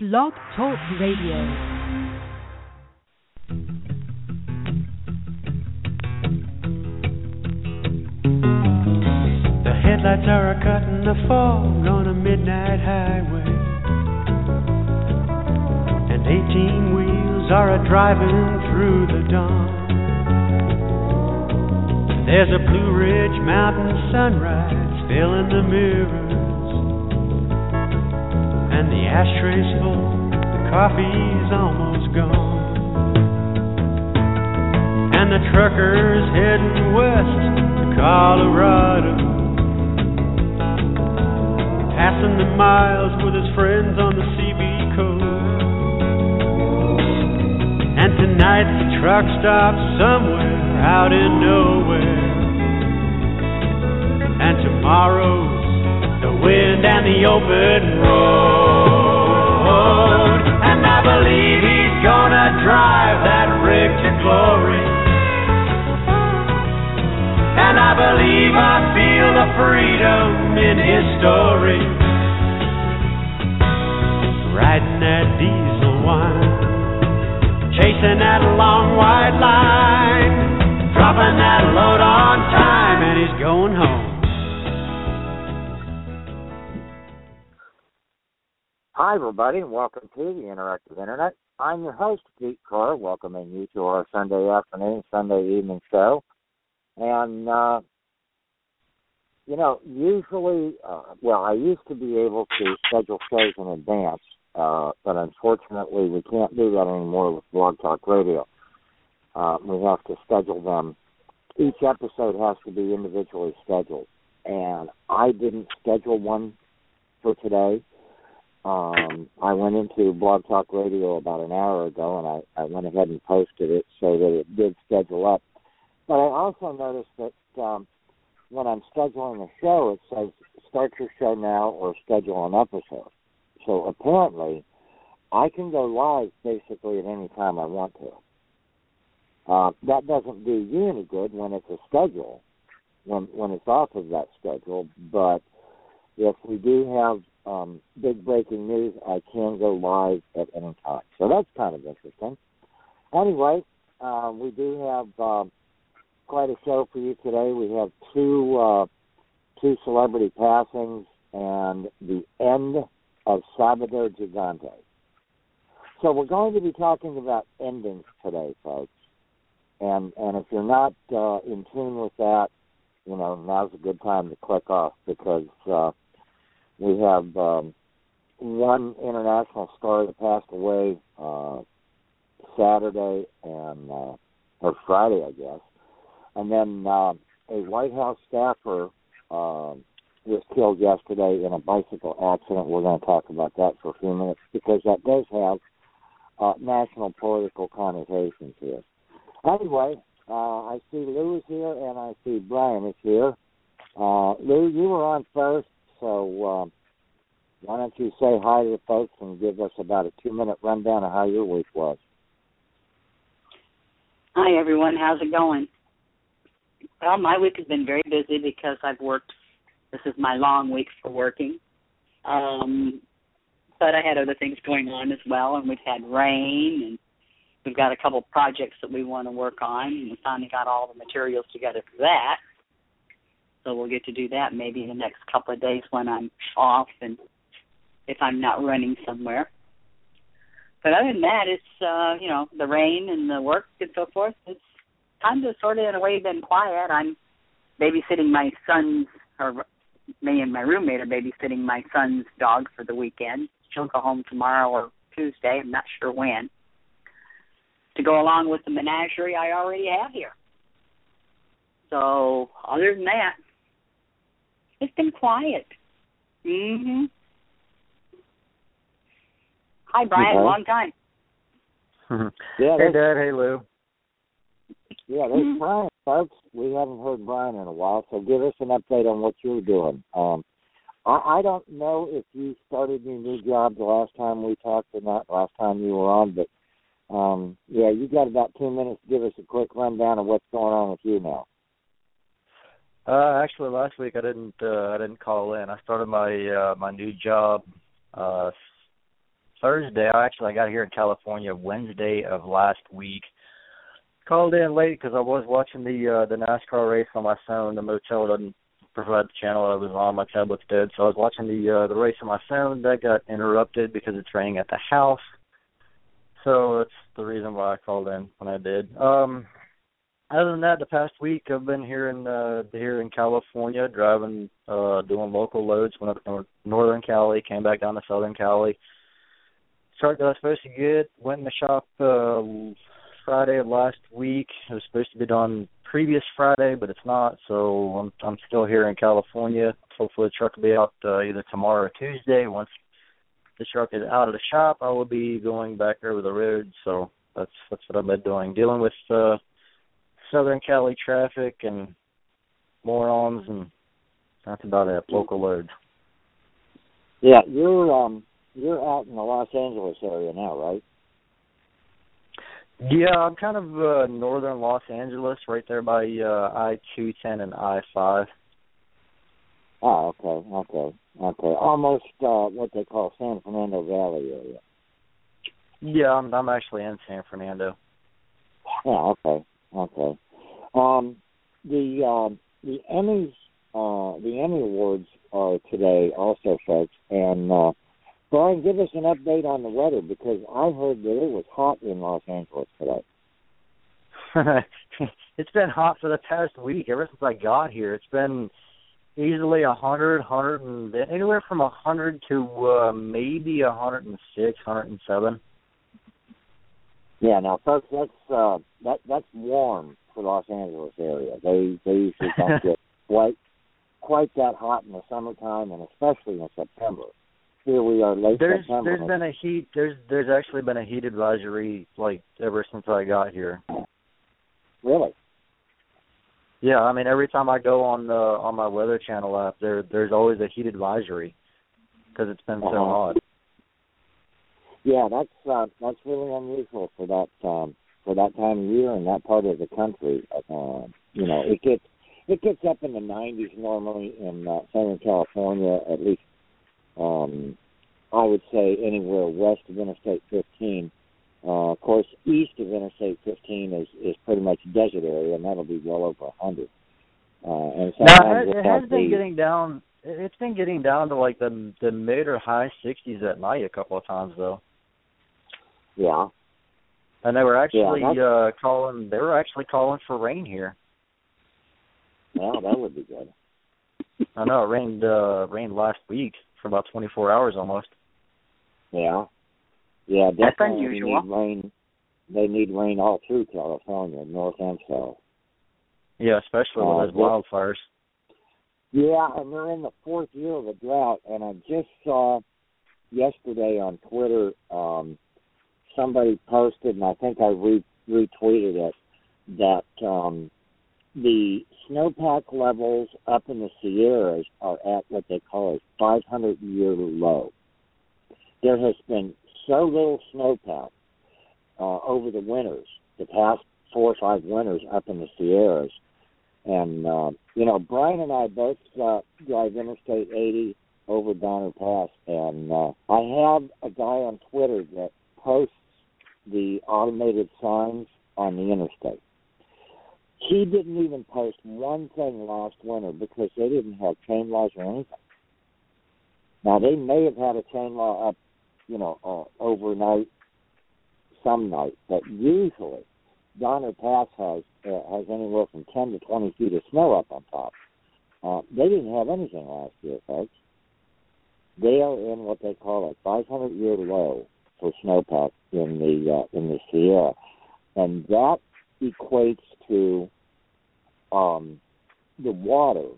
Blog Talk Radio. The headlights are a cutting the fog on a midnight highway. And 18 wheels are a driving through the dawn. There's a Blue Ridge Mountain sunrise filling the mirrors. And the ashtray's full, the coffee's almost gone. And the trucker's heading west to Colorado. Passing the miles with his friends on the CB coast. And tonight the truck stops somewhere out in nowhere. And tomorrow's the wind and the open road. And I believe he's gonna drive that rig to glory. And I believe I feel the freedom in his story. Riding that diesel wine, chasing that long white line, dropping that load on time, and he's going home. Everybody, and welcome to the Interactive Internet. I'm your host, Pete Carr, welcoming you to our Sunday afternoon, Sunday evening show. And, uh, you know, usually, uh, well, I used to be able to schedule shows in advance, uh, but unfortunately, we can't do that anymore with Blog Talk Radio. Uh, we have to schedule them. Each episode has to be individually scheduled. And I didn't schedule one for today um, I went into Blog Talk Radio about an hour ago, and I, I went ahead and posted it so that it did schedule up. But I also noticed that um, when I'm scheduling a show, it says start your show now or schedule an episode. So apparently, I can go live basically at any time I want to. Uh, that doesn't do you any good when it's a schedule, when when it's off of that schedule. But if we do have um, big breaking news, I can go live at any time. So that's kind of interesting. Anyway, uh, we do have uh, quite a show for you today. We have two uh, two celebrity passings and the end of Sábado Gigante. So we're going to be talking about endings today, folks. And and if you're not uh, in tune with that, you know now's a good time to click off because uh, we have um, one international star that passed away uh, Saturday and uh, or Friday, I guess, and then uh, a White House staffer uh, was killed yesterday in a bicycle accident. We're going to talk about that for a few minutes because that does have uh, national political connotations here. Anyway, uh, I see Lou is here and I see Brian is here. Uh, Lou, you were on first, so um, why don't you say hi to the folks and give us about a two minute rundown of how your week was? Hi everyone, how's it going? Well, my week has been very busy because I've worked. This is my long week for working, um, but I had other things going on as well, and we've had rain, and we've got a couple projects that we want to work on, and we finally got all the materials together for that. So we'll get to do that maybe in the next couple of days when I'm off and if I'm not running somewhere. But other than that, it's uh, you know the rain and the work and so forth. It's kind of sort of in a way been quiet. I'm babysitting my son's, or me and my roommate are babysitting my son's dog for the weekend. She'll go home tomorrow or Tuesday. I'm not sure when. To go along with the menagerie I already have here. So other than that, it's been quiet. Mhm. Hi, Brian. Okay. Long time. Yeah, hey, Dad. Hey, Lou. yeah, there's Brian, folks. We haven't heard Brian in a while, so give us an update on what you're doing. Um, I, I don't know if you started your new job the last time we talked or not, last time you were on, but um, yeah, you got about two minutes to give us a quick rundown of what's going on with you now. Uh, actually, last week I didn't uh, I didn't call in. I started my uh, my new job uh, Thursday. I actually I got here in California Wednesday of last week. Called in late because I was watching the uh, the NASCAR race on my phone. The motel doesn't provide the channel I was on. My tablet's dead, so I was watching the uh, the race on my phone. That got interrupted because it's raining at the house. So that's the reason why I called in when I did. Um, other than that, the past week I've been here in uh, here in California, driving, uh, doing local loads. Went up to Northern Cali, came back down to Southern Cali. Truck that I was supposed to get went in the shop uh, Friday of last week. It was supposed to be done previous Friday, but it's not. So I'm I'm still here in California. Hopefully the truck will be out uh, either tomorrow or Tuesday. Once the truck is out of the shop, I will be going back over the road. So that's that's what I've been doing, dealing with. uh Southern Cali traffic and morons, and that's about it. Local loads. Yeah, you're um you're out in the Los Angeles area now, right? Yeah, I'm kind of uh, northern Los Angeles, right there by uh, I two ten and I five. Oh, okay, okay, okay. Almost uh, what they call San Fernando Valley area. Yeah, I'm I'm actually in San Fernando. Yeah, okay, okay. Um, the um, the Emmys, uh, the Emmy Awards are today also, folks. And uh, Brian, give us an update on the weather because I heard that it was hot in Los Angeles today. it's been hot for the past week. Ever since I got here, it's been easily a hundred, hundred and anywhere from a hundred to uh, maybe a hundred and six, hundred and seven. Yeah, now folks, that's uh, that that's warm for Los Angeles area. They they usually don't get quite quite that hot in the summertime, and especially in September. Here we are late there's, September. There's been a heat. There's there's actually been a heat advisory like ever since I got here. Really? Yeah, I mean every time I go on the on my Weather Channel app, there there's always a heat advisory because it's been uh-huh. so hot. Yeah, that's uh, that's really unusual for that um, for that time of year in that part of the country. Uh, you know, it gets it gets up in the 90s normally in uh, Southern California, at least. Um, I would say anywhere west of Interstate 15. Uh, of course, east of Interstate 15 is is pretty much desert area, and that'll be well over 100. Uh, and now, it, it has the, been getting down. It's been getting down to like the the mid or high 60s at night a couple of times though. Yeah, and they were actually yeah, uh calling. They were actually calling for rain here. Well, that would be good. I know it rained. uh Rained last week for about 24 hours almost. Yeah, yeah, definitely. They need rain. They need rain all through California, north and south. Yeah, especially uh, with those wildfires. Yeah, and they're in the fourth year of a drought. And I just saw yesterday on Twitter um somebody posted, and I think I re- retweeted it, that um, the snowpack levels up in the Sierras are at what they call a 500 year low. There has been so little snowpack uh, over the winters, the past four or five winters up in the Sierras. And, uh, you know, Brian and I both uh, drive Interstate 80 over Donner Pass, and uh, I have a guy on Twitter that posts the automated signs on the interstate. He didn't even post one thing last winter because they didn't have chain laws or anything. Now they may have had a chain law up, you know, uh, overnight, some night, but usually Donner Pass has uh, has anywhere from ten to twenty feet of snow up on top. Uh, they didn't have anything last year, folks. They are in what they call a 500 year low for snowpack in the uh, in the Sierra, and that equates to um, the water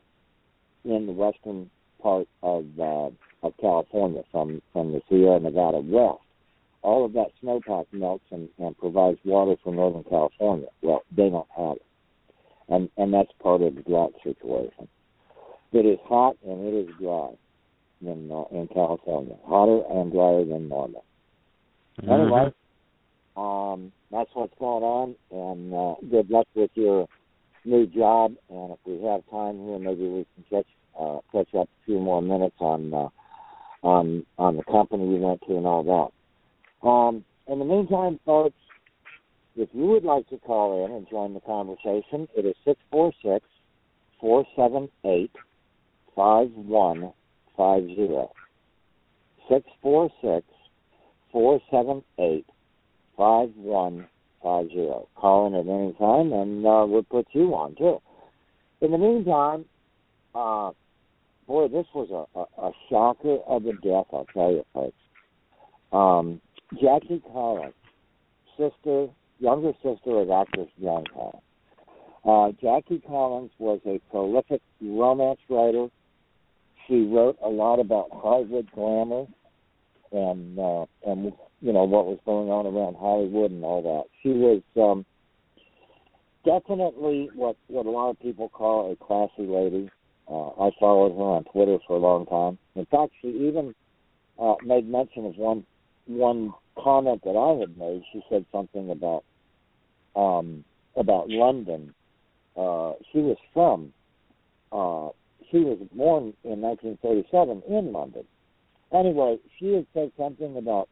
in the western part of uh, of California from from the Sierra Nevada west. All of that snowpack melts and, and provides water for Northern California. Well, they don't have it, and and that's part of the drought situation. It is hot and it is dry in uh, in California, hotter and drier than normal. Mm-hmm. Anyway, um, that's what's going on, and uh, good luck with your new job. And if we have time here, maybe we can catch uh, catch up a few more minutes on uh, on on the company you went to and all that. Um, in the meantime, folks, if you would like to call in and join the conversation, it is six four six four seven eight five one five zero. Six four six four seven eight five one five zero. Call in at any time, and uh, we'll put you on too. In the meantime, uh, boy, this was a, a, a shocker of a death. I'll tell you, folks. Um, Jackie Collins, sister, younger sister of actress Joan Collins. Uh, Jackie Collins was a prolific romance writer. She wrote a lot about Hollywood glamour and uh, and you know what was going on around Hollywood and all that. She was um, definitely what what a lot of people call a classy lady. Uh, I followed her on Twitter for a long time. In fact, she even uh, made mention of one one comment that I had made. She said something about um, about London. Uh, she was from. Uh, she was born in 1937 in London. Anyway, she had said something about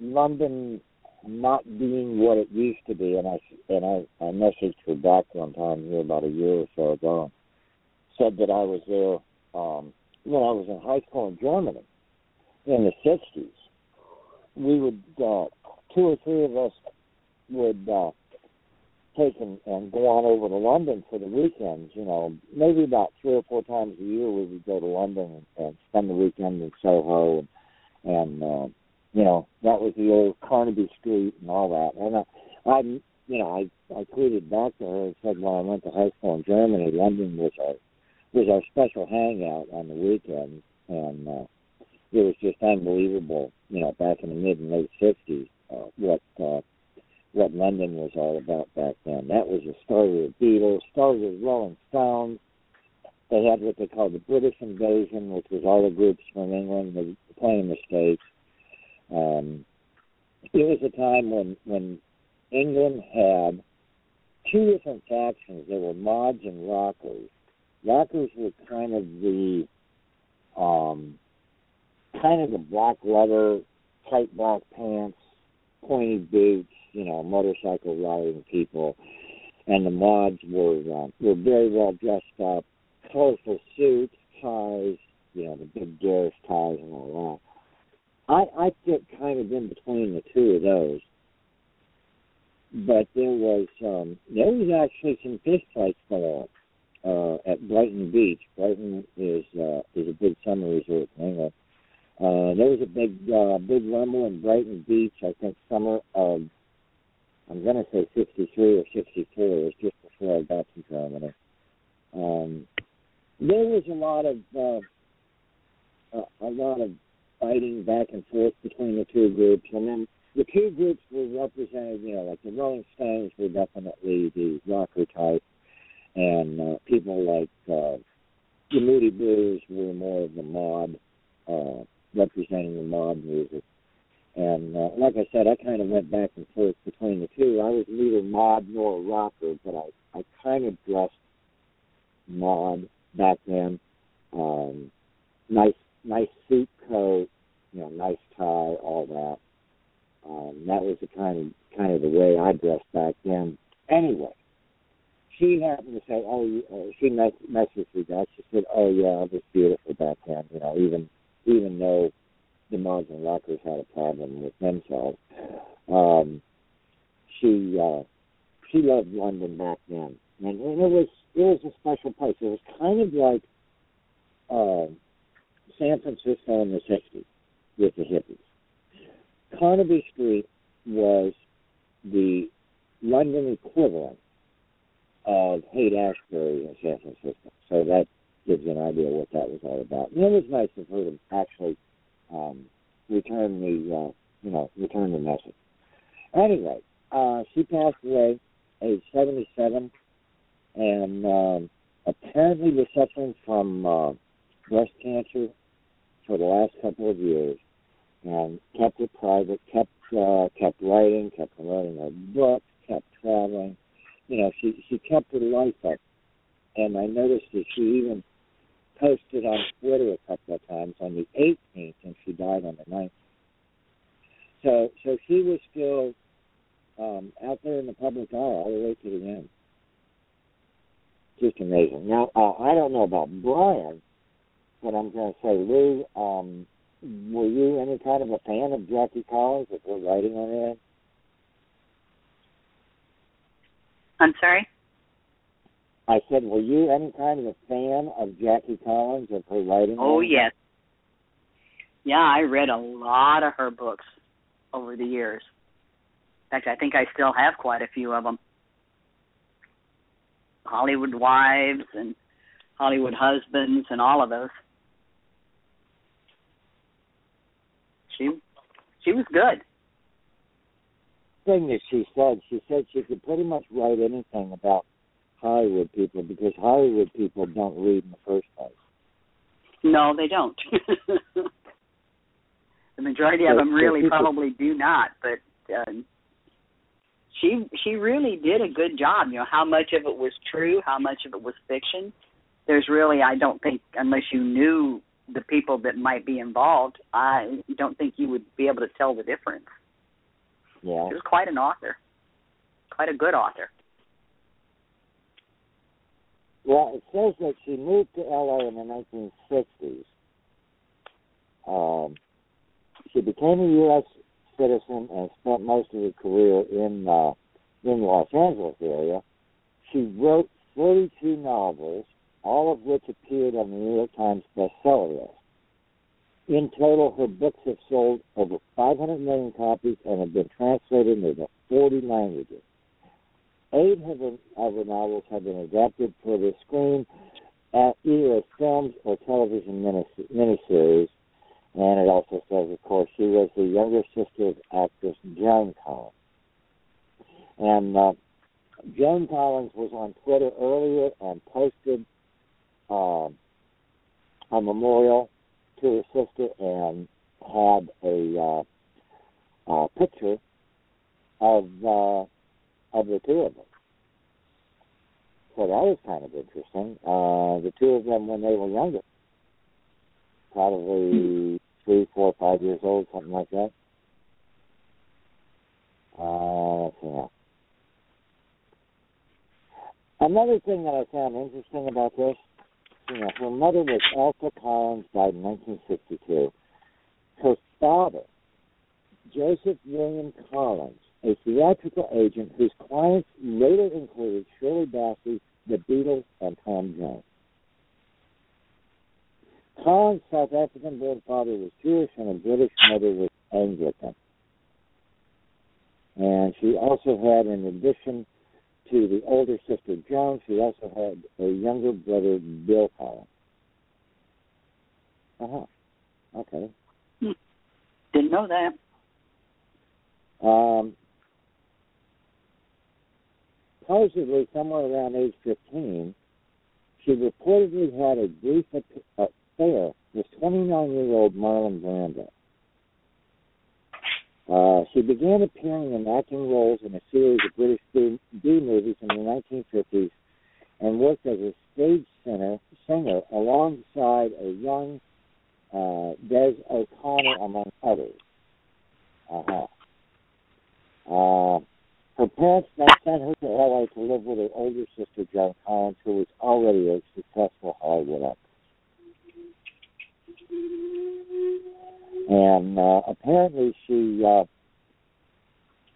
London not being what it used to be, and I and I, I messaged her back one time here about a year or so ago. Said that I was there um, when I was in high school in Germany in the '60s. We would uh, two or three of us would uh, take and, and go on over to London for the weekends. You know, maybe about three or four times a year we would go to London and, and spend the weekend in Soho, and, and uh, you know that was the old Carnaby Street and all that. And I, I, you know, I I tweeted back to her and said when I went to high school in Germany, London was our was our special hangout on the weekends, and uh, it was just unbelievable. You know, back in the mid and late '60s, uh, what uh, what London was all about back then. That was the story of Beatles, story of Rolling Stones. They had what they called the British Invasion, which was all the groups from England playing the States. Um, it was a time when when England had two different factions. There were mods and rockers. Rockers were kind of the um, kind of the black leather, tight black pants, pointy boots, you know, motorcycle riding people, and the mods were uh, were very well dressed up, colorful suits, ties, you know, the big garish ties and all that. I I fit kind of in between the two of those, but there was um, there was actually some fish fights going on uh, at Brighton Beach. Brighton is uh, is a big summer resort in England. Uh, there was a big uh, big rumble in Brighton Beach. I think summer of I'm going to say 63 or 64. It was just before I got to Germany. Um, there was a lot of uh, a, a lot of fighting back and forth between the two groups, and then the two groups were represented. You know, like the Rolling Stones were definitely the rocker type, and uh, people like uh, the Moody Blues were more of the mod, uh, representing the mod music. And uh, like I said, I kind of went back and forth between the two. I was neither mod nor a rocker, but I I kind of dressed mod back then. Um, nice nice suit coat, you know, nice tie, all that. Um, that was the kind of kind of the way I dressed back then. Anyway, she happened to say, "Oh, uh, she mess- messaged me that." She said, "Oh yeah, I was beautiful back then." You know, even even though the mods and rockers had a problem with themselves. Um, she uh, she loved London back then, and, and it was it was a special place. It was kind of like uh, San Francisco in the '60s with the hippies. Carnaby Street was the London equivalent of Haight Ashbury in San Francisco. So that gives you an idea what that was all about. And it was nice of her to actually um, return the uh, you know return the message. Anyway, uh, she passed away, age seventy seven, and um, apparently was suffering from uh, breast cancer for the last couple of years, and kept it private, kept uh, kept writing, kept promoting her book, kept traveling. You know, she she kept her life up, and I noticed that she even posted on Twitter a couple of times on the 18th, and she died on the 19th. So so she was still um, out there in the public eye all the way to the end. Just amazing. Now uh, I don't know about Brian, but I'm going to say Lou. Um, were you any kind of a fan of Jackie Collins if we're writing on it? I'm sorry. I said, were you any kind of a fan of Jackie Collins of her writing? Oh yes. Yeah, I read a lot of her books over the years. In fact, I think I still have quite a few of them. Hollywood Wives and Hollywood Husbands and all of those. She she was good. Thing that she said, she said she could pretty much write anything about Hollywood people because Hollywood people don't read in the first place. No, they don't. the majority of So- them so really people- probably do not, but uh, she she really did a good job. You know, how much of it was true, how much of it was fiction. There's really, I don't think, unless you knew the people that might be involved, I don't think you would be able to tell the difference. Yeah. She was quite an author, quite a good author. Well, it says that she moved to LA in the 1960s. Um, she became a U.S. citizen and spent most of her career in uh, in Los Angeles area. She wrote 42 novels, all of which appeared on the New York Times bestseller list. In total, her books have sold over 500 million copies and have been translated into 40 languages. Eight of her, of her novels have been adapted for the screen, at either as films or television minis- miniseries. And it also says, of course, she was the younger sister of actress Joan Collins. And uh, Joan Collins was on Twitter earlier and posted uh, a memorial to her sister and had a uh, uh, picture of uh, of the two of them. So that was kind of interesting. Uh, the two of them when they were younger, probably three, four, five years old, something like that. Uh, now. Another thing that I found interesting about this, you know, her mother was Elsa Collins, died in 1962. Her father, Joseph William Collins, a theatrical agent whose clients later included Shirley Bassey, the Beatles, and Tom Jones. Collins' South African born father was Jewish and a British mother was Anglican. And she also had, in addition to the older sister Joan, she also had a younger brother, Bill Collins. Uh huh. Okay. Didn't know that. Um, supposedly, somewhere around age 15, she reportedly had a brief affair with 29-year-old Marlon Brando. Uh, she began appearing in acting roles in a series of British B movies in the 1950s and worked as a stage singer, singer alongside a young uh, Des O'Connor, among others. Uh-huh. Uh, her parents then sent her to LA to live with her older sister, Joan Collins, who was already a successful Hollywood actress. And uh, apparently she uh,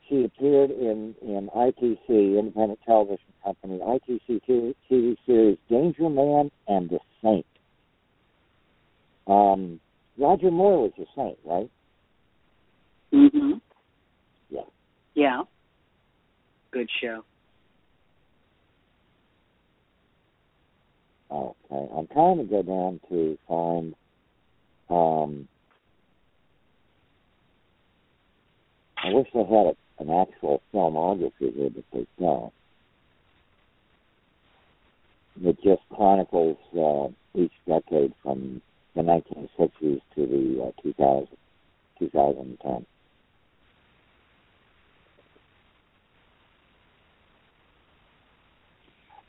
she appeared in, in ITC, Independent Television Company, ITC TV, TV series Danger Man and The Saint. Um, Roger Moore was the Saint, right? Mhm. Yeah. Yeah. Good show. Okay, I'm trying to go down to find. Um, I wish they had a, an actual filmography here, but they don't. It just chronicles uh, each decade from the 1960s to the uh, 2000, 2010.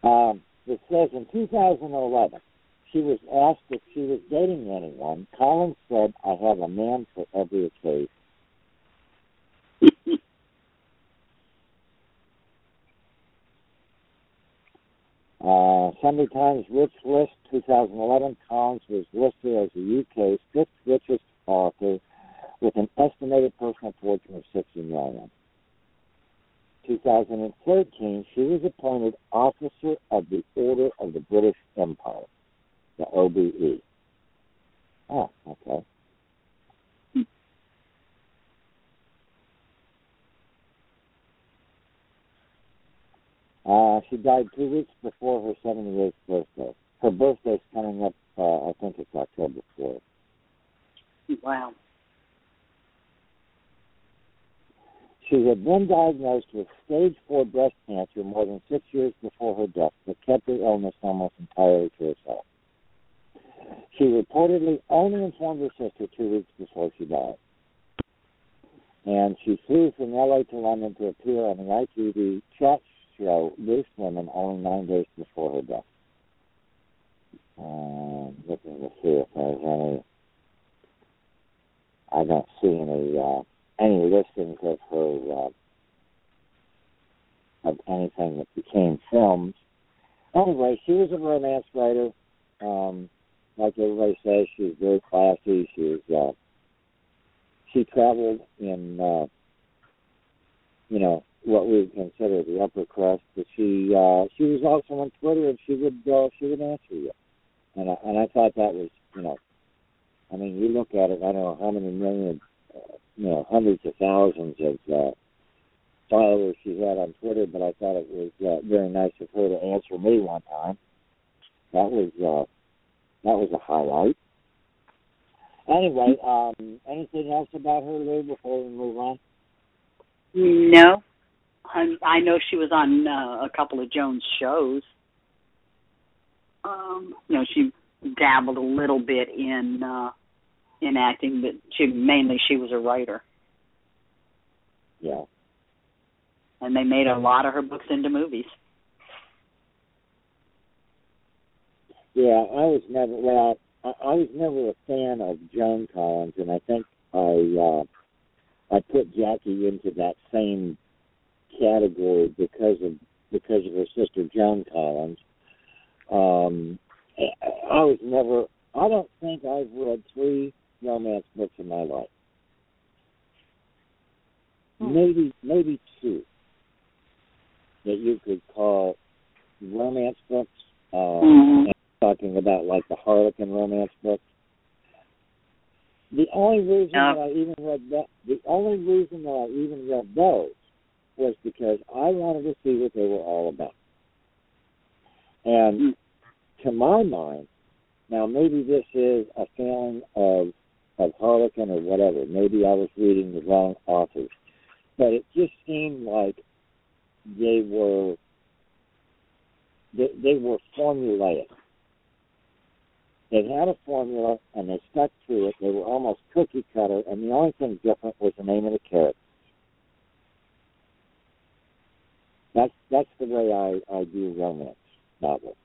um, says in 2011, she was asked if she was dating anyone. Collins said, I have a man for every occasion. uh, Sunday Times Rich List 2011, Collins was listed as the UK's fifth richest author with an estimated personal fortune of 60 million. 2013, she was appointed Officer of the Order of the British Empire, the OBE. Oh, okay. Uh, she died two weeks before her 78th birthday. Her birthday's coming up, uh, I think it's October 4th. Wow. Been diagnosed with stage 4 breast cancer more than six years before her death, but kept her illness almost entirely to herself. She reportedly only informed her sister two weeks before she died. And she flew from LA to London to appear on the ITV chat show Loose Women only nine days before her death. Um, looking to see if there's any. I don't see any uh, any listings of her uh, of anything that became films. Anyway, she was a romance writer. Um, like everybody says, she was very classy. She was uh, she traveled in uh, you know what we would consider the upper crust, but she uh, she was also on Twitter and she would uh, she would answer you, and I, and I thought that was you know, I mean you look at it, I don't know how many million, you know, hundreds of thousands of uh, followers she had on Twitter, but I thought it was uh, very nice of her to answer me one time. That was uh, that was a highlight. Anyway, um, anything else about her, Lou, before we move on? No, I, I know she was on uh, a couple of Jones shows. Um, you know, she dabbled a little bit in uh, in acting, but she mainly she was a writer, Yeah. and they made a lot of her books into movies. Yeah, I was never well. I, I was never a fan of Joan Collins, and I think I uh, I put Jackie into that same category because of because of her sister Joan Collins. Um, I I was never. I don't think I've read three romance books in my life. Hmm. Maybe maybe two that you could call romance books. Um, Mhm. talking about like the Harlequin romance books. The only reason that I even read that, the only reason that I even read those was because I wanted to see what they were all about. And Mm. to my mind, now maybe this is a failing of of Harlequin or whatever. Maybe I was reading the wrong authors, but it just seemed like they were they, they were formulaic. They had a formula and they stuck to it. They were almost cookie cutter, and the only thing different was the name of the character. That's that's the way I I do romance novels.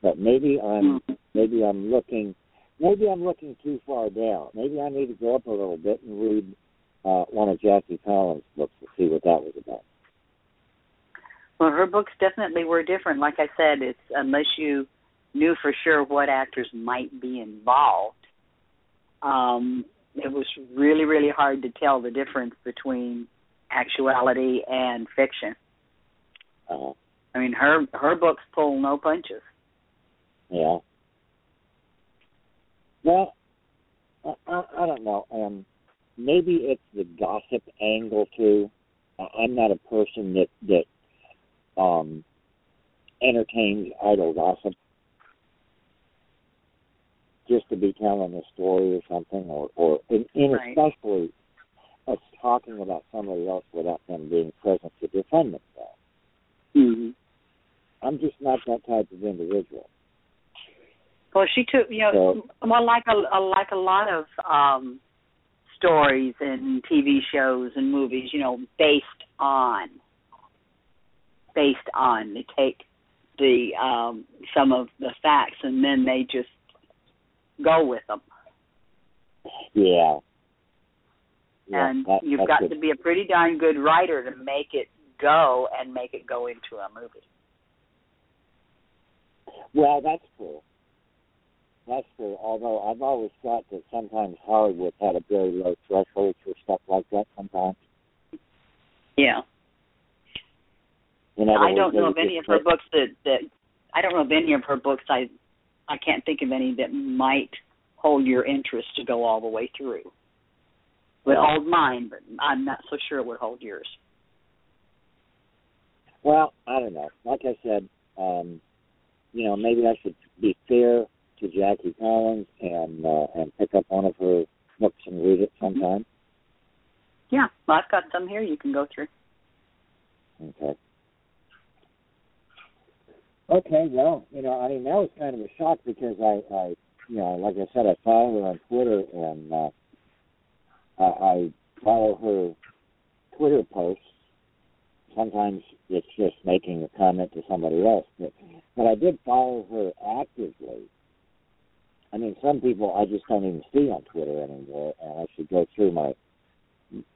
But maybe I'm maybe I'm looking maybe I'm looking too far down. Maybe I need to go up a little bit and read uh, one of Jackie Collins' books to see what that was about. Well, her books definitely were different. Like I said, it's unless you knew for sure what actors might be involved, um, it was really, really hard to tell the difference between actuality and fiction. Uh, I mean, her her books pull no punches. Yeah. Well, I, I, I don't know. Um, maybe it's the gossip angle too. I'm not a person that that um entertains idle gossip just to be telling a story or something, or or and, and Right. especially us talking about somebody else without them being present to defend themselves. Mm-hmm. I'm just not that type of individual. Well, she took you know, well, like a, a like a lot of um stories and TV shows and movies, you know, based on based on they take the um some of the facts and then they just go with them. Yeah. Yeah, and that- you've got good. to be a pretty darn good writer to make it go and make it go into a movie. Well, that's true. That's true. Although I've always thought that sometimes Hollywood had a very low threshold for stuff like that. Sometimes, Yeah. I don't know of any of her books that that I don't know of any of her books. I I can't think of any that might hold your interest to go all the way through. Would hold mine, but I'm not so sure it would hold yours. Well, I don't know. Like I said, um, you know, maybe I should be fair to Jackie Collins and uh, and pick up one of her books and read it sometime. Yeah, well, I've got some here you can go through. Okay. Okay, well, you know, I mean that was kind of a shock because I, I you know, like I said, I follow her on Twitter and uh I, I follow her Twitter posts. Sometimes it's just making a comment to somebody else, but but I did follow her actively. I mean, some people I just don't even see on Twitter anymore, and I should go through my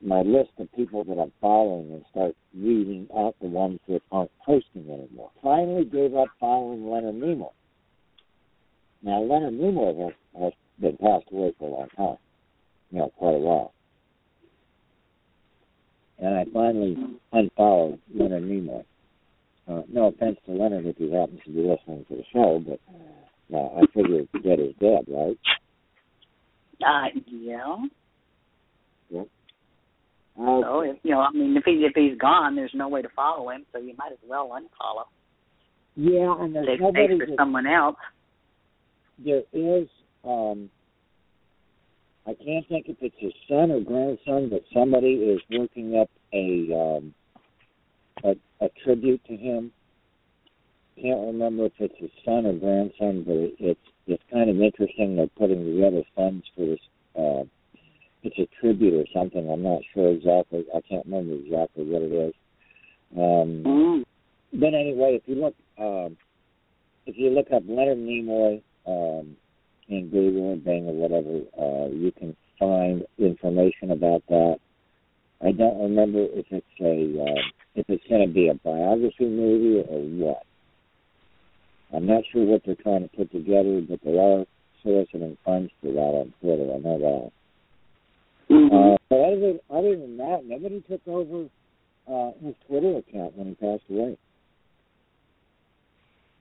my list of people that I'm following and start reading out the ones that aren't posting anymore. Finally gave up following Leonard Nimoy. Now Leonard Nimoy has, has been passed away for a long time, you know, quite a while. And I finally unfollowed Leonard Nimoy. Uh, no offense to Leonard if he happens to be listening to the show, but uh, I figure dead is dead, right? Uh, yeah. Uh, So if you know, I mean, if he if he's gone, there's no way to follow him, so you might as well unfollow. yeah, and there's Take nobody for that someone else. there is um I can't think if it's his son or grandson, but somebody is working up a um a, a tribute to him. I can't remember if it's his son or grandson, but it, it's it's kind of interesting. They're putting together funds for this. Uh, it's a tribute or something. I'm not sure exactly. I can't remember exactly what it is. Um, Mm. but anyway, if you look, um, if you look up Leonard Nimoy um, in Google or Bing or whatever, uh, you can find information about that. I don't remember if it's a uh, if it's going to be a biography movie or what. I'm not sure what they're trying to put together, but they are soliciting funds for that on Twitter. I know that. Mhm. Uh, but other, other than that, nobody took over uh, his Twitter account when he passed away.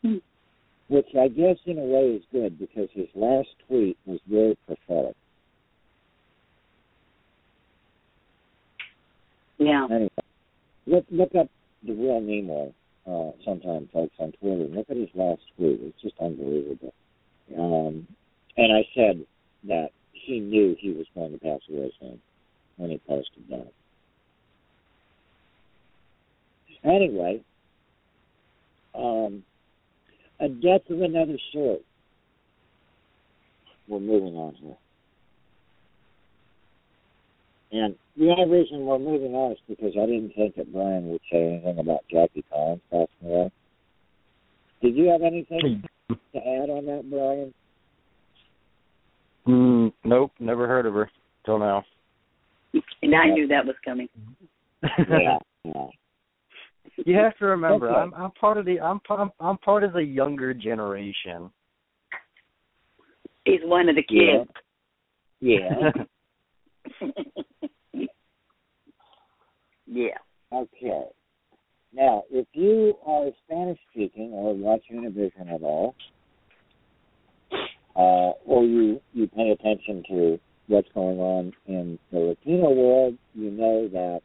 Hmm. Which I guess in a way is good because his last tweet was very prophetic. yeah. Anyway, look look up the real Nimoy uh, sometime, folks, on Twitter. Look at his last tweet; it's just unbelievable. Um, and I said that he knew he was going to pass away soon when he posted that. Anyway, um, a death of another sort. We're moving on here. And the only reason we're moving on is because I didn't think that Brian would say anything about Jackie Collins passing away. Did you have anything to add on that, Brian? Mm, nope, never heard of her till now. And I knew that was coming. yeah. yeah. you have to remember, Okay. I'm I'm part of the I'm I'm, I'm part of the younger generation. He's one of the kids. Yeah. yeah. Okay. Now, if you are Spanish speaking or watch Univision at all, uh, or you, you pay attention to what's going on in the Latino world, you know that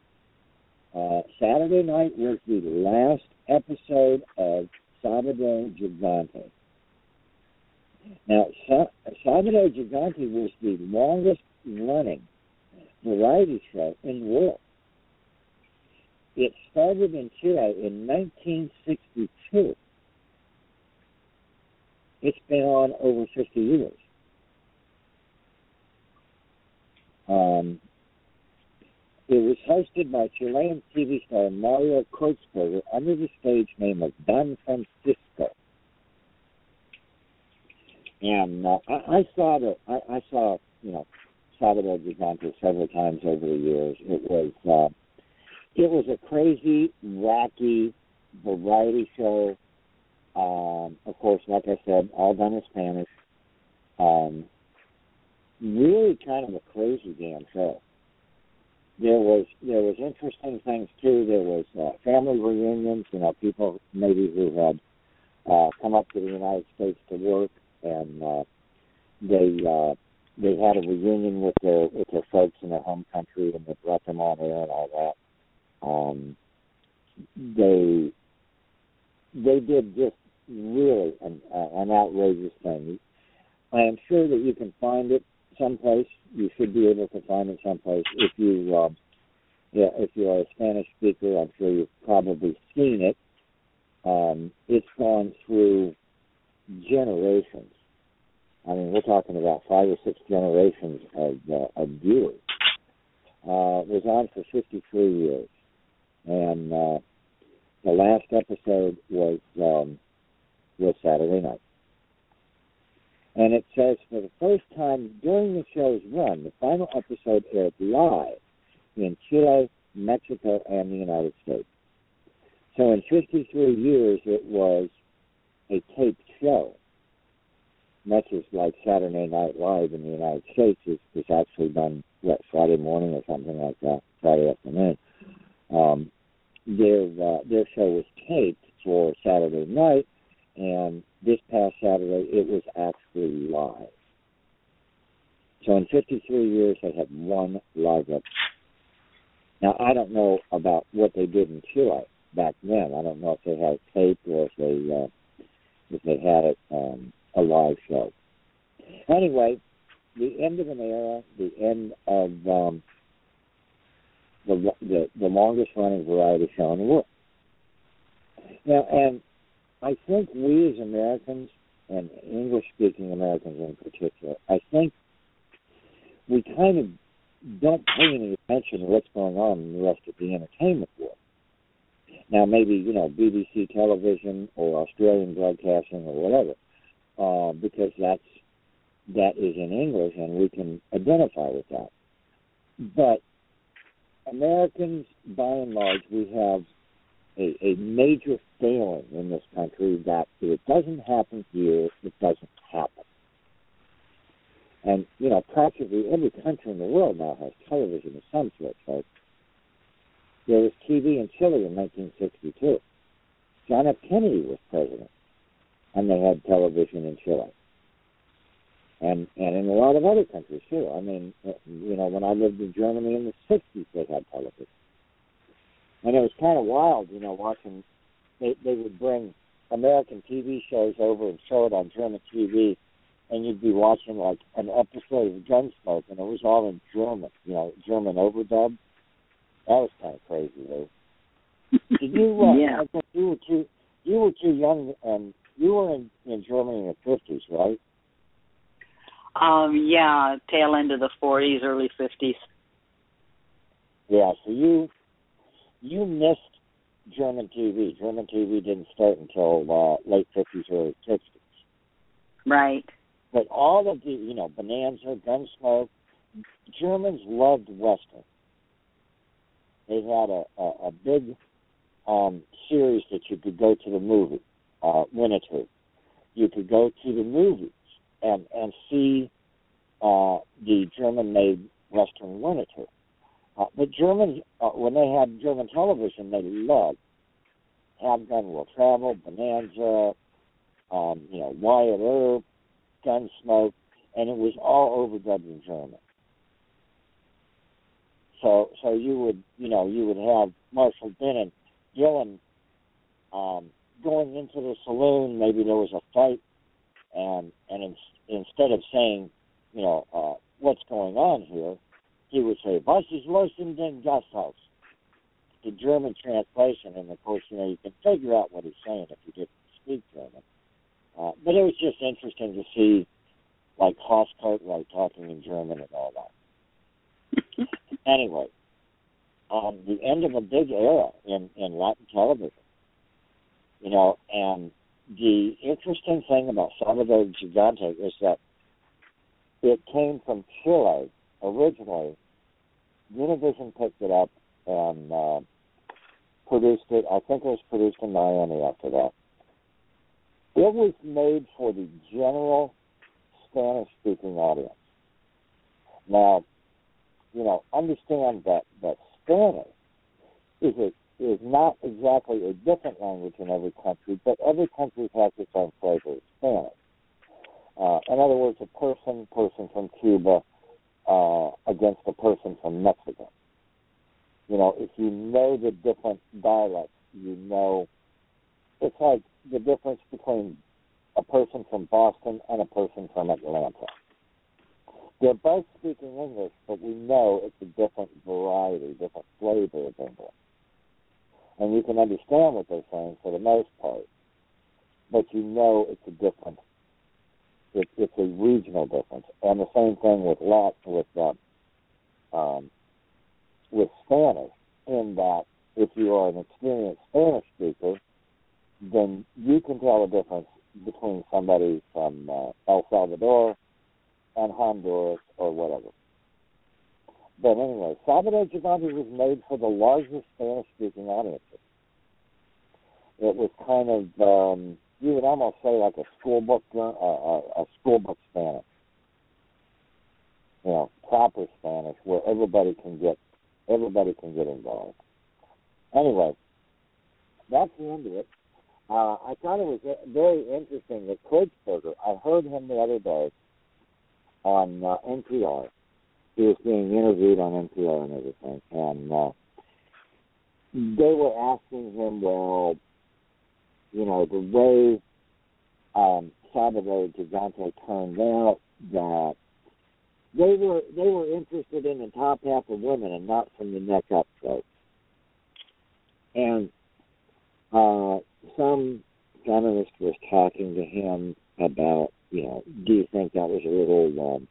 uh, Saturday night was the last episode of Sábado Gigante. Now, Sa- Sábado Gigante was the longest running variety show in the world. It started in Chile in 1962. It's been on over 50 years. Um, it was hosted by Chilean TV star Mario Kreutzberger under the stage name of Don Francisco. And uh, I, I saw the I, I saw you know Sábado Gigante several times over the years. It was uh, it was a crazy, wacky variety show. Um, of course, like I said, all done in Spanish. Um, really kind of a crazy damn show. There was there was interesting things too. There was uh, family reunions. You know, people maybe who had uh, come up to the United States to work, and uh, they uh, they had a reunion with their with their folks in their home country, and they brought them on air and all that. Um, they they did just really an, uh, an outrageous thing. I am sure that you can find it someplace. You should be able to find it someplace. If you, um, yeah, if you are a Spanish speaker, I'm sure you've probably seen it. Um, it's gone through generations. I mean, we're talking about five or six generations of, uh, of viewers. Uh, was on for 53 years, and uh, the last episode was um, was Saturday night. And it says for the first time during the show's run, the final episode aired live in Chile, Mexico, and the United States. So in 53 years, it was a taped show. Much as like Saturday Night Live in the United States is, is actually done what Friday morning or something like that, Friday afternoon. Um, their uh, their show was taped for Saturday night, and this past Saturday it was actually live. So in 53 years, they had one live episode. Now I don't know about what they did in Chile back then. I don't know if they had it taped or if they uh, if they had it um, a live show. Anyway, the end of an era, the end of um, the, the the longest running variety show in the world. Now, and I think we as Americans, and English speaking Americans in particular, I think we kind of don't pay any attention to what's going on in the rest of the entertainment world. Now, maybe you know BBC television or Australian broadcasting or whatever, uh, because that's that is in English and we can identify with that. But Americans, by and large, we have a, a major failing in this country that if it doesn't happen here, it doesn't happen. And, you know, practically every country in the world now has television of some sort, right? There was TV in Chile in 1962. John F. Kennedy was president, and they had television in Chile. And and in a lot of other countries too. I mean, you know, when I lived in Germany in the '60s, they had television and it was kind of wild, you know, watching. They they would bring American TV shows over and show it on German TV, and you'd be watching like an episode of Gunsmoke, and it was all in German, you know, German overdub. That was kind of crazy, though. Did you? Uh, yeah. I think you were too. You were too young, and you were in in Germany in the fifties, right? Um, yeah, tail end of the 40s, early 50s. Yeah. So you you missed German TV. German TV didn't start until uh, late fifties, early sixties. Right. But all of the, you know, Bonanza, Gunsmoke, Germans loved Western. They had a, a, a big um, series that you could go to the movie, uh, Winnetou. You could go to the movies and and see uh, the German-made Western Winnetou. Uh, but Germans, uh, when they had German television, they loved Have Gun Will Travel, Bonanza, um, you know, Wyatt Earp, Gunsmoke, and it was all overdubbed in German. So, so you would, you know, you would have Marshall Bennett, Dillon, um, going into the saloon. Maybe there was a fight, and and in, instead of saying, you know, uh, what's going on here, he would say, Was ist los in den Gasthaus? The German translation, and of course, you know, you can figure out what he's saying if you didn't speak German. Uh, but it was just interesting to see, like, Horst Cartwright talking in German and all that. anyway, um, the end of a big era in, in Latin television. You know, and the interesting thing about Sábado Gigante is that it came from Chile originally, Univision picked it up and uh, produced it. I think it was produced in Miami after that. It was made for the general Spanish speaking audience. Now, you know, understand that that Spanish is a, is not exactly a different language in every country, but every country has its own flavor of Spanish. Uh, in other words, a person person from Cuba uh, against a person from Mexico. You know, if you know the different dialects, you know it's like the difference between a person from Boston and a person from Atlanta. They're both speaking English, but we know it's a different variety, different flavor of English. And you can understand what they're saying for the most part, but you know it's a different, it, it's a regional difference. And the same thing with lot with uh, um, with Spanish, in that if you are an experienced Spanish speaker, then you can tell the difference between somebody from uh, El Salvador and Honduras or whatever. But anyway, Sábado Gigante was made for the largest Spanish-speaking audiences. It was kind of um, you would almost say like a school book, uh, a, a school Spanish. You know, proper Spanish where everybody can get everybody can get involved. Anyway, that's the end of it. Uh, I thought it was very interesting that Kreutzberger. I heard him the other day on uh, NPR. He was being interviewed on NPR and everything, and uh, they were asking him, well, you know, the way um, Sábado Gigante turned out, that they were they were interested in the top half of women and not from the neck up folks. And uh, some feminist was talking to him about, you know, do you think that was a little um,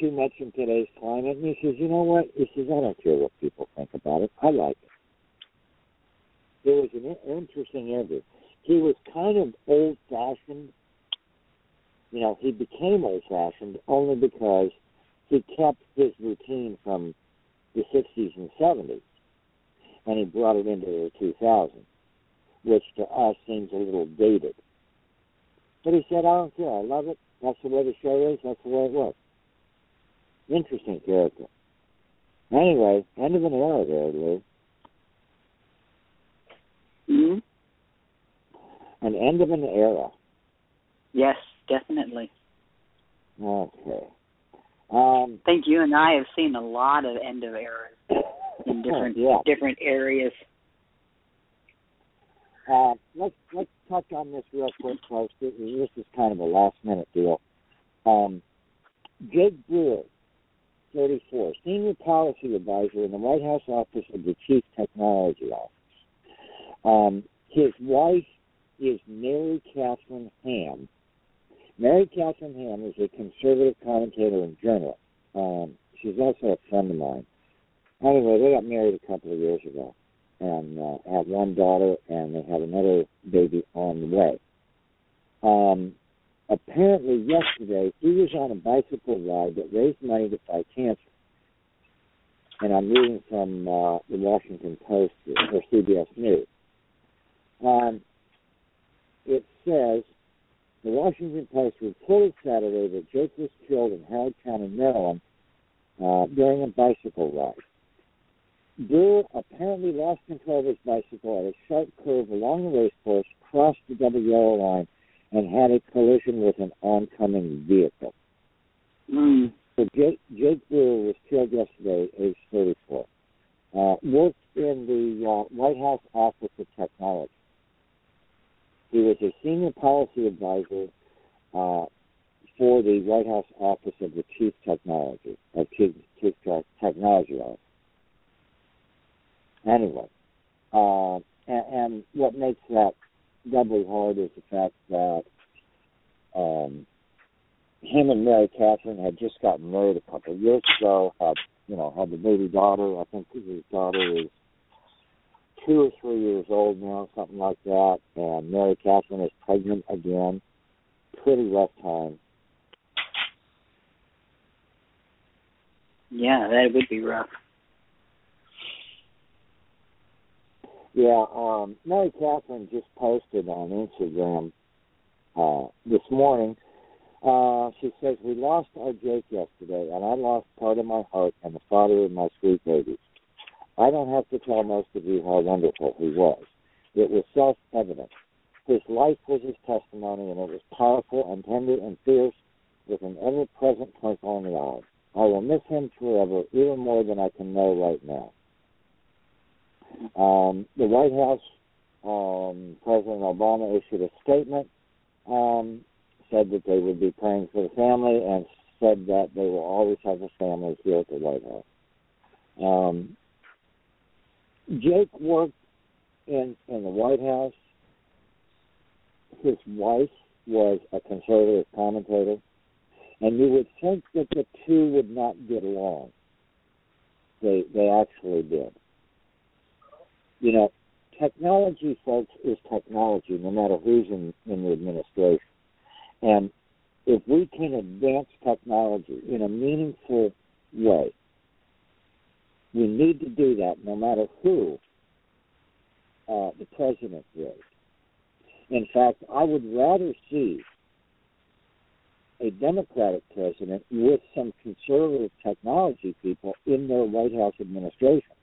too much in today's climate? And he says, you know what? He says, I don't care what people think about it. I like it. It was an interesting interview. He was kind of old fashioned. You know, he became old fashioned only because he kept his routine from the 60s and 70s and he brought it into the 2000s which to us seems a little dated. But he said, I don't care. I love it. That's the way the show is. That's the way it was. Interesting character. Anyway, end of an era there, Lou. hmm An end of an era. Yes, definitely. Okay. Um, I think you and I have seen a lot of end of eras in different yeah. different areas. Uh, let's let's touch on this real quick, folks. This is, this is kind of a last minute deal. Um, Jake Brewer, 34, senior policy advisor in the White House office of the Chief Technology Office. Um, his wife is Mary Catherine Ham. Mary Catherine Ham is a conservative commentator and journalist. Um, she's also a friend of mine. Anyway, they got married a couple of years ago and uh, have one daughter, and they have another baby on the way. Um, apparently, yesterday he was on a bicycle ride that raised money to fight cancer. And I'm reading from uh, the Washington Post or CBS News. Um, it says the Washington Post reported Saturday that Jake was killed in Howard County, Maryland, uh, during a bicycle ride. Brewer apparently lost control of his bicycle at a sharp curve along the racecourse, crossed the double yellow line, and had a collision with an oncoming vehicle. Mm. So Jake, Jake Brewer was killed yesterday, age 34. Uh, worked in the uh, White House Office of Technology. He was a senior policy advisor uh, for the White House Office of the Chief Technology, of Chief, Chief Technology Office. Anyway, uh, and, and what makes that doubly hard is the fact that um, him and Mary Catherine had just gotten married a couple of years ago. Had you know had the baby daughter. I think his daughter is two or three years old now, something like that. And Mary Catherine is pregnant again. Pretty rough time. Yeah, that would be rough. Yeah, um, Mary Catherine just posted on Instagram uh, this morning. Uh, she says, We lost our Jake yesterday, and I lost part of my heart and the father of my sweet babies. I don't have to tell most of you how wonderful he was. It was self evident. His life was his testimony, and it was powerful and tender and fierce, with an ever present twinkle in the eye. I will miss him forever, even more than I can know right now. Um, the White House, um, President Obama issued a statement, um, said that they would be praying for the family, and said that they will always have a family here at the White House. Um, Jake worked in in the White House. His wife was a conservative commentator, and you would think that the two would not get along. They they actually did. You know, technology, folks, is technology, no matter who's in, in the administration. And if we can advance technology in a meaningful way, we need to do that no matter who uh, the president is. In fact, I would rather see a Democratic president with some conservative technology people in their White House administration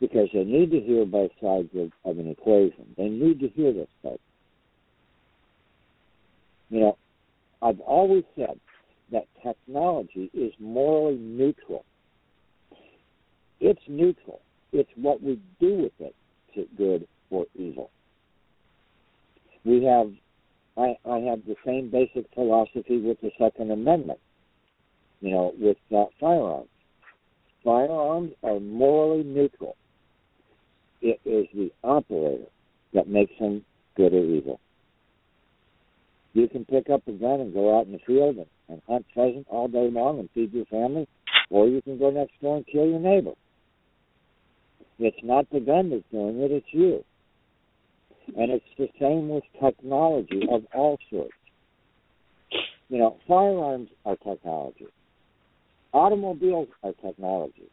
because they need to hear both sides of, of an equation. They need to hear this stuff. You know, I've always said that technology is morally neutral. It's neutral. It's what we do with it, to good or evil. We have, I, I have the same basic philosophy with the Second Amendment. You know, with uh, firearms. Firearms are morally neutral. It is the operator that makes him good or evil. You can pick up a gun and go out in the field and, and hunt pheasant all day long and feed your family, or you can go next door and kill your neighbor. It's not the gun that's doing it, it's you. And it's the same with technology of all sorts. You know, firearms are technology. Automobiles are technology.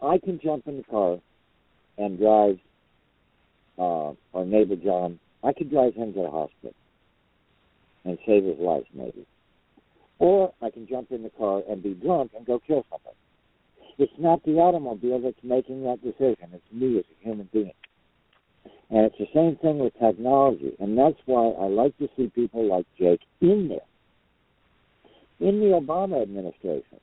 I can jump in the car and drive uh, our neighbor John. I could drive him to the hospital and save his life, maybe. Or I can jump in the car and be drunk and go kill somebody. It's not the automobile that's making that decision. It's me as a human being. And it's the same thing with technology. And that's why I like to see people like Jake in there. In the Obama administration.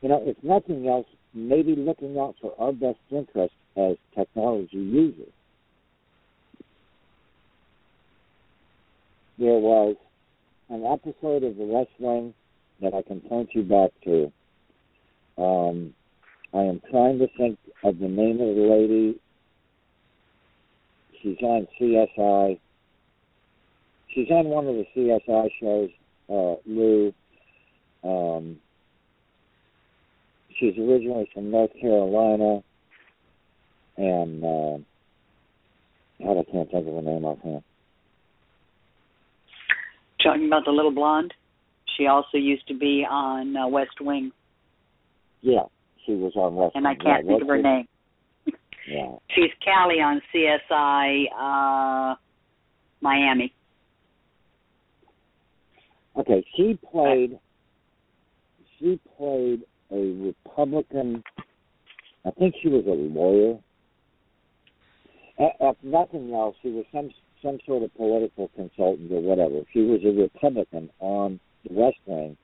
You know, if nothing else, maybe looking out for our best interest as technology users. There was an episode of The West Wing that I can point you back to. Um, I am trying to think of the name of the lady. She's on CSI. She's on one of the CSI shows, uh, Lou. Um, she's originally from North Carolina, and uh, God, I can't think of her name offhand. Talking about the little blonde. She also used to be on uh, West Wing, Yeah, she was on West. Wing. And I can't yeah, think of her name. Yeah. She's Calleigh on CSI uh, Miami. Okay, she played. She played a Republican. I think she was a lawyer. If nothing else, she was some some sort of political consultant or whatever. She was a Republican on the West Wing,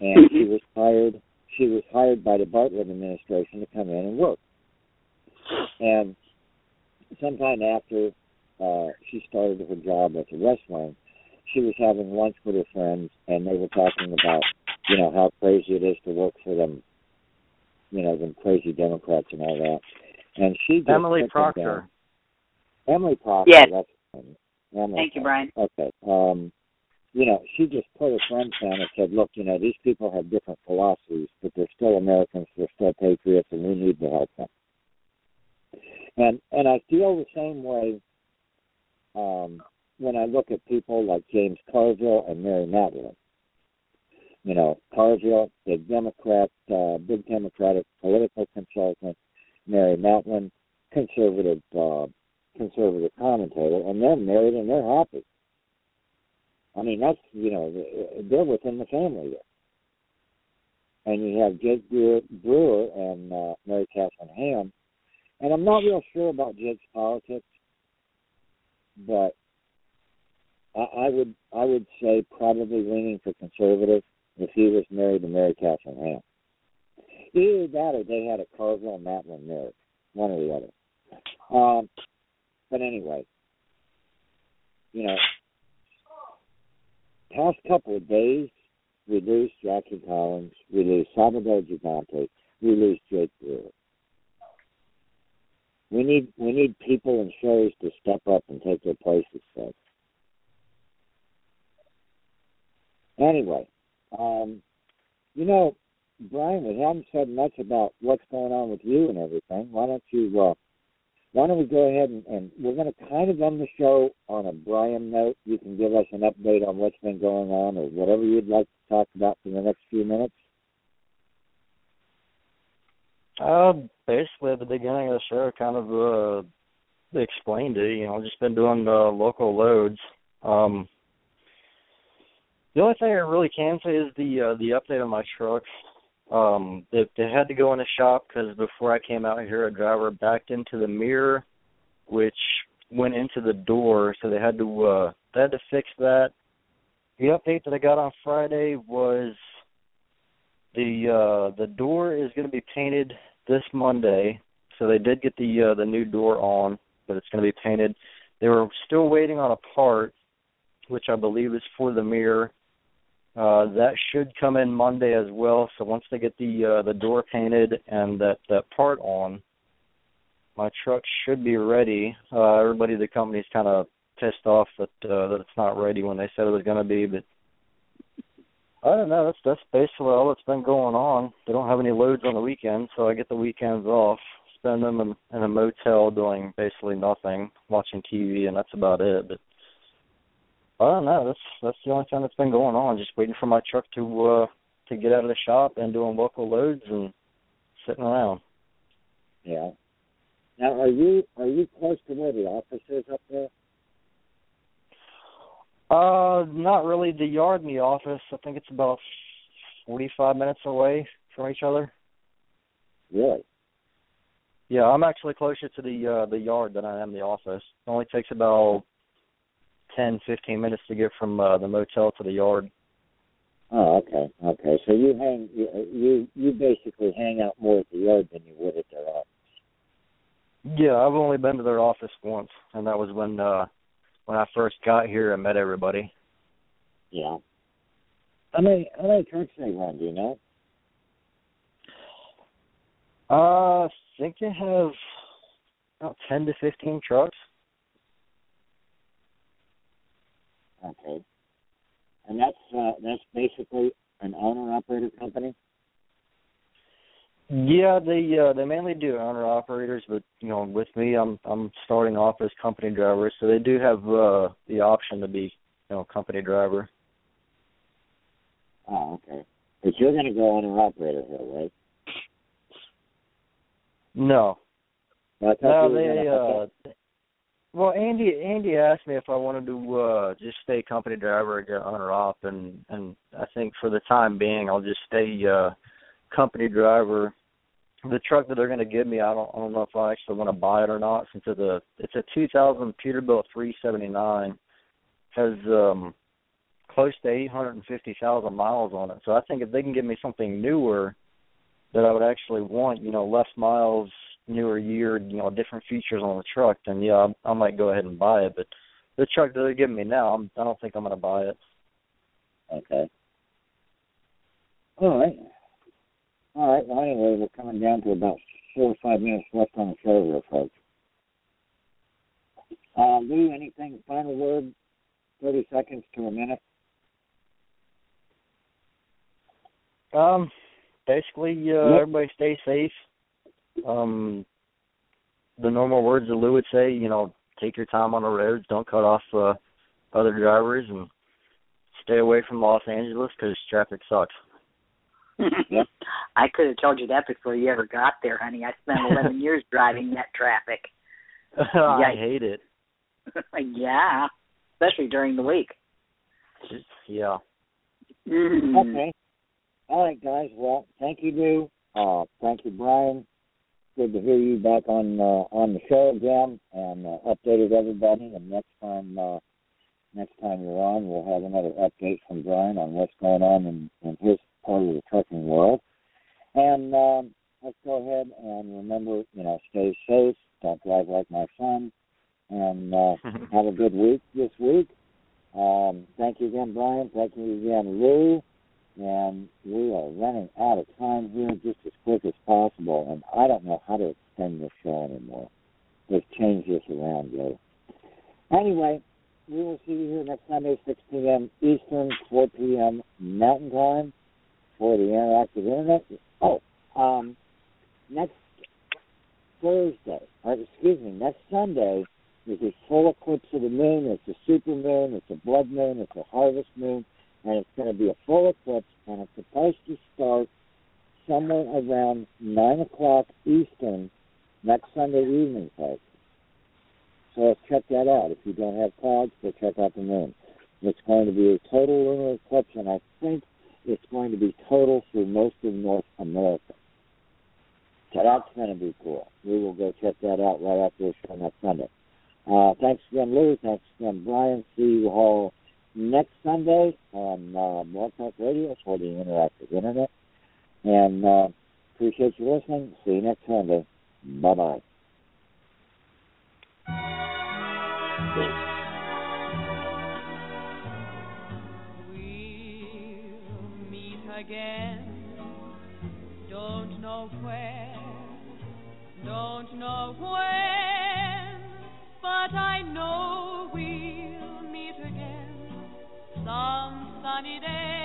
and she was hired. She was hired by the Bartlet administration to come in and work. And sometime after uh, she started her job at the West Wing, she was having lunch with her friends, and they were talking about, you know, how crazy it is to work for them, you know, them crazy Democrats and all that. And she just Emily took them Procter. Emily Procter. Yes. That's. Emily Thank you, Brian. Okay. Um, you know, she just put her friends down and said, "Look, you know, these people have different philosophies, but they're still Americans. They're still patriots, and we need to help them." And and I feel the same way um, when I look at people like James Carville and Mary Matalin. You know, Carville, big Democrat, uh, big Democratic political consultant. Mary Matalin, conservative uh, conservative commentator, and they're married and they're happy. I mean, that's you know they're within the family there. And you have Jake Brewer and uh, Mary Catherine Ham, and I'm not real sure about Jake's politics, but I, I would I would say probably leaning for conservative if he was married to Mary Catherine Ham. Either that or they had a Carville and Matalin marriage, one or the other. Um, but anyway, you know, past couple of days, we lose Jackie Collins, we lose Sábado Gigante, we lose Jake Brewer. We need we need people and shows to step up and take their places, folks. Anyway, um, you know, Brian, we haven't said much about what's going on with you and everything. Why don't you uh, why don't we go ahead and, and we're going to kind of end the show on a Brian note. You can give us an update on what's been going on or whatever you'd like to talk about for the next few minutes. Uh, basically at the beginning of the show, kind of uh, explained it. You know, just been doing uh, local loads. Um, the only thing I really can say is the uh, the update on my trucks. Um, they, they had to go in the shop because before I came out here, a driver backed into the mirror, which went into the door. So they had to uh, they had to fix that. The update that I got on Friday was the uh, the door is going to be painted this Monday. So they did get the uh, the new door on, but it's going to be painted. They were still waiting on a part, which I believe is for the mirror. Uh, that should come in Monday as well. So once they get the uh, the door painted and that that part on, my truck should be ready. Uh, everybody at the company's kind of pissed off that uh, that it's not ready when they said it was going to be, but I don't know. That's that's basically all that's been going on. They don't have any loads on the weekend, so I get the weekends off, spend them in, in a motel doing basically nothing, watching TV, and that's about it. But I don't know. That's that's the only thing that's been going on. Just waiting for my truck to uh to get out of the shop and doing local loads and sitting around. Yeah. Now, are you are you close to where the office is up there? Uh, not really. The yard and the office. I think it's about forty-five minutes away from each other. Really? Yeah, I'm actually closer to the uh the yard than I am the office. It only takes about ten, fifteen minutes to get from uh, the motel to the yard. Oh, okay, okay. So you hang you you, you basically hang out more at the yard than you would at their office. Yeah, I've only been to their office once, and that was when uh when I first got here and met everybody. Yeah. How many how many trucks they run? Do you know? Uh, I think they have about ten to fifteen trucks. Okay. And that's uh, that's basically an owner operator company. Yeah, they uh, they mainly do owner operators, but you know, with me, I'm I'm starting off as company driver, so they do have uh, the option to be you know company driver. Oh, okay. But you're going to go owner operator here, right? No, no, they gonna- uh, well, Andy Andy asked me if I wanted to uh just stay company driver or get owner op, and and I think for the time being, I'll just stay uh company driver. The truck that they're going to give me, I don't I don't know if I actually want to buy it or not, since it's a it's a 2000 Peterbilt 379, has um close to 850,000 miles on it. So I think if they can give me something newer that I would actually want, you know, less miles, newer year, you know, different features on the truck, then yeah, I, I might go ahead and buy it. But the truck that they're giving me now, I'm, I don't think I'm going to buy it. Okay. All right. All right. Well, anyway, we're coming down to about four or five minutes left on the show here, folks. Uh, Lou, anything, final word? 30 seconds to a minute. Um, basically, uh, Yep. everybody stay safe. Um, the normal words that Lou would say, you know, take your time on the roads, don't cut off uh, other drivers, and stay away from Los Angeles because traffic sucks. I could have told you that before you ever got there, honey. I spent 11 years driving that traffic. I hate it. yeah, especially during the week. Just, yeah. Mm-hmm. Okay. All right, guys. Well, thank you, Lou. Uh, thank you, Brian. Good to hear you back on uh, on the show again and uh, updated everybody. And next time, uh, next time you're on, we'll have another update from Brian on what's going on in, in his part of the trucking world. And um, let's go ahead and remember, you know, stay safe. Don't drive like my son. And uh, have a good week this week. Um, thank you again, Brian. Thank you again, Lou. And we are running out of time here just as quick as possible. And I don't know how to extend this show anymore. Let's change this around, Lou. Anyway, we will see you here next Sunday, 6 p.m. Eastern, 4 p.m. Mountain Time for the Interactive Internet. Oh, um, next Thursday, or excuse me, next Sunday is a full eclipse of the moon. It's a super moon. It's a blood moon. It's a harvest moon. And it's going to be a full eclipse, and it's supposed to start somewhere around 9 o'clock Eastern next Sunday evening, folks. So check that out. If you don't have clouds, go check out the moon. It's going to be a total lunar eclipse, and I think it's going to be total through most of North America. So that's going to be cool. We will go check that out right after the show next Sunday. Uh, thanks again, Lou. Thanks again, Brian. See you all next Sunday on uh, Talk Radio for the Interactive Internet. And uh, appreciate you listening. See you next Sunday. Bye bye. We'll meet again. Don't know where, don't know when, but I some